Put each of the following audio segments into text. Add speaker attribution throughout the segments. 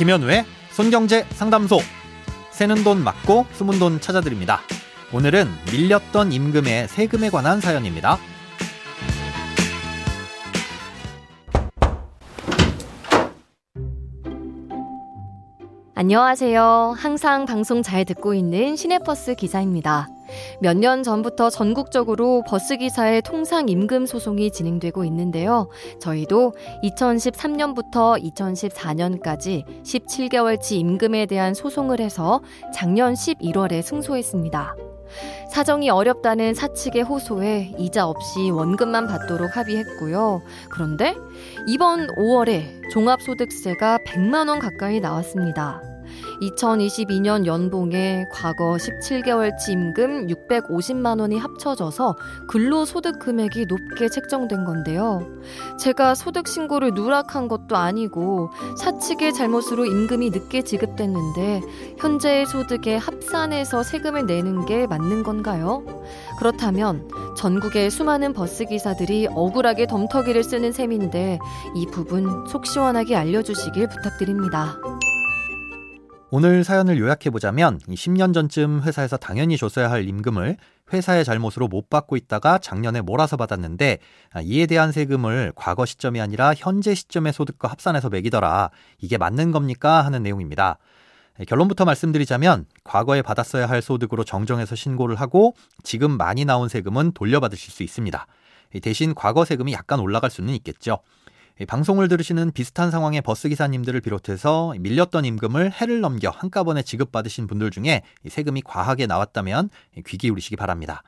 Speaker 1: 김현우의 손경제 상담소. 새는 돈 맞고 숨은 돈 찾아드립니다. 오늘은 밀렸던 임금의 세금에 관한 사연입니다.
Speaker 2: 안녕하세요. 항상 방송 잘 듣고 있는 시내버스 기사입니다. 몇 년 전부터 전국적으로 버스기사의 통상 임금 소송이 진행되고 있는데요. 저희도 2013년부터 2014년까지 17개월치 임금에 대한 소송을 해서 작년 11월에 승소했습니다. 사정이 어렵다는 사측의 호소에 이자 없이 원금만 받도록 합의했고요. 그런데 이번 5월에 종합소득세가 100만 원 가까이 나왔습니다. 2022년 연봉에 과거 17개월치 임금 650만 원이 합쳐져서 근로소득 금액이 높게 책정된 건데요. 제가 소득 신고를 누락한 것도 아니고 사측의 잘못으로 임금이 늦게 지급됐는데 현재의 소득에 합산해서 세금을 내는 게 맞는 건가요? 그렇다면 전국의 수많은 버스 기사들이 억울하게 덤터기를 쓰는 셈인데 이 부분 속 시원하게 알려주시길 부탁드립니다.
Speaker 1: 오늘 사연을 요약해보자면 10년 전쯤 회사에서 당연히 줬어야 할 임금을 회사의 잘못으로 못 받고 있다가 작년에 몰아서 받았는데 아, 이에 대한 세금을 과거 시점이 아니라 현재 시점의 소득과 합산해서 매기더라. 이게 맞는 겁니까? 하는 내용입니다. 결론부터 말씀드리자면 과거에 받았어야 할 소득으로 정정해서 신고를 하고 지금 많이 나온 세금은 돌려받으실 수 있습니다. 대신 과거 세금이 약간 올라갈 수는 있겠죠. 방송을 들으시는 비슷한 상황의 버스 기사님들을 비롯해서 밀렸던 임금을 해를 넘겨 한꺼번에 지급받으신 분들 중에 세금이 과하게 나왔다면 귀 기울이시기 바랍니다.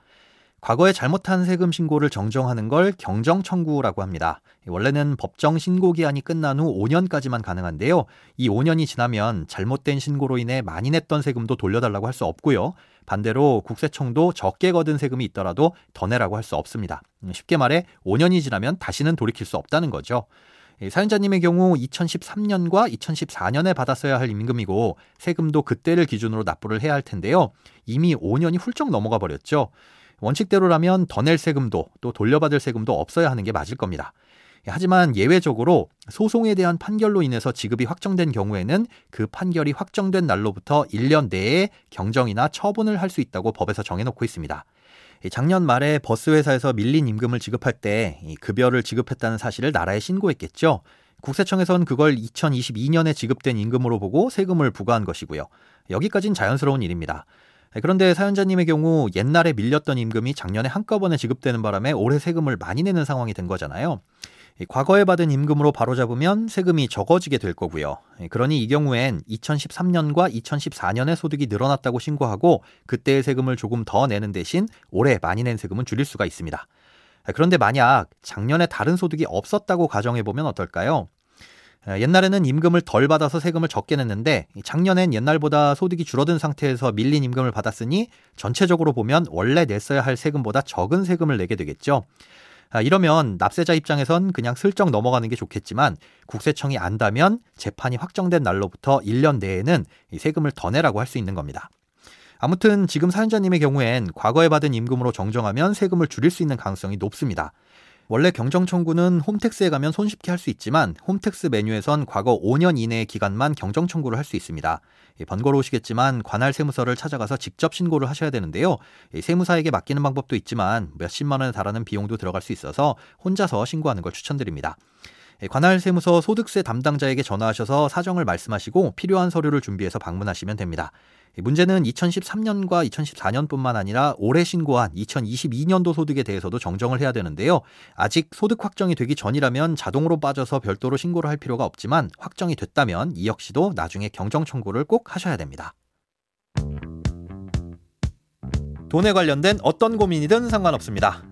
Speaker 1: 과거에 잘못한 세금 신고를 정정하는 걸 경정 청구라고 합니다. 원래는 법정 신고 기한이 끝난 후 5년까지만 가능한데요. 이 5년이 지나면 잘못된 신고로 인해 많이 냈던 세금도 돌려달라고 할 수 없고요. 반대로 국세청도 적게 거둔 세금이 있더라도 더 내라고 할 수 없습니다. 쉽게 말해 5년이 지나면 다시는 돌이킬 수 없다는 거죠. 사연자님의 경우 2013년과 2014년에 받았어야 할 임금이고 세금도 그때를 기준으로 납부를 해야 할 텐데요. 이미 5년이 훌쩍 넘어가 버렸죠. 원칙대로라면 더 낼 세금도 또 돌려받을 세금도 없어야 하는 게 맞을 겁니다. 하지만 예외적으로 소송에 대한 판결로 인해서 지급이 확정된 경우에는 그 판결이 확정된 날로부터 1년 내에 경정이나 처분을 할 수 있다고 법에서 정해놓고 있습니다. 작년 말에 버스 회사에서 밀린 임금을 지급할 때 급여를 지급했다는 사실을 나라에 신고했겠죠. 국세청에선 그걸 2022년에 지급된 임금으로 보고 세금을 부과한 것이고요. 여기까진 자연스러운 일입니다. 네, 그런데 사연자님의 경우 옛날에 밀렸던 임금이 작년에 한꺼번에 지급되는 바람에 올해 세금을 많이 내는 상황이 된 거잖아요. 과거에 받은 임금으로 바로잡으면 세금이 적어지게 될 거고요. 그러니 이 경우엔 2013년과 2014년의 소득이 늘어났다고 신고하고 그때의 세금을 조금 더 내는 대신 올해 많이 낸 세금은 줄일 수가 있습니다. 그런데 만약 작년에 다른 소득이 없었다고 가정해보면 어떨까요? 옛날에는 임금을 덜 받아서 세금을 적게 냈는데 작년엔 옛날보다 소득이 줄어든 상태에서 밀린 임금을 받았으니 전체적으로 보면 원래 냈어야 할 세금보다 적은 세금을 내게 되겠죠. 아, 이러면 납세자 입장에선 그냥 슬쩍 넘어가는 게 좋겠지만 국세청이 안다면 재판이 확정된 날로부터 1년 내에는 세금을 더 내라고 할 수 있는 겁니다. 아무튼 지금 사연자님의 경우엔 과거에 받은 임금으로 정정하면 세금을 줄일 수 있는 가능성이 높습니다. 원래 경정 청구는 홈택스에 가면 손쉽게 할 수 있지만 홈택스 메뉴에선 과거 5년 이내의 기간만 경정 청구를 할 수 있습니다. 번거로우시겠지만 관할 세무서를 찾아가서 직접 신고를 하셔야 되는데요. 세무사에게 맡기는 방법도 있지만 몇십만 원에 달하는 비용도 들어갈 수 있어서 혼자서 신고하는 걸 추천드립니다. 관할 세무서 소득세 담당자에게 전화하셔서 사정을 말씀하시고 필요한 서류를 준비해서 방문하시면 됩니다. 문제는 2013년과 2014년뿐만 아니라 올해 신고한 2022년도 소득에 대해서도 정정을 해야 되는데요. 아직 소득 확정이 되기 전이라면 자동으로 빠져서 별도로 신고를 할 필요가 없지만 확정이 됐다면 이 역시도 나중에 경정 청구를 꼭 하셔야 됩니다. 돈에 관련된 어떤 고민이든 상관없습니다.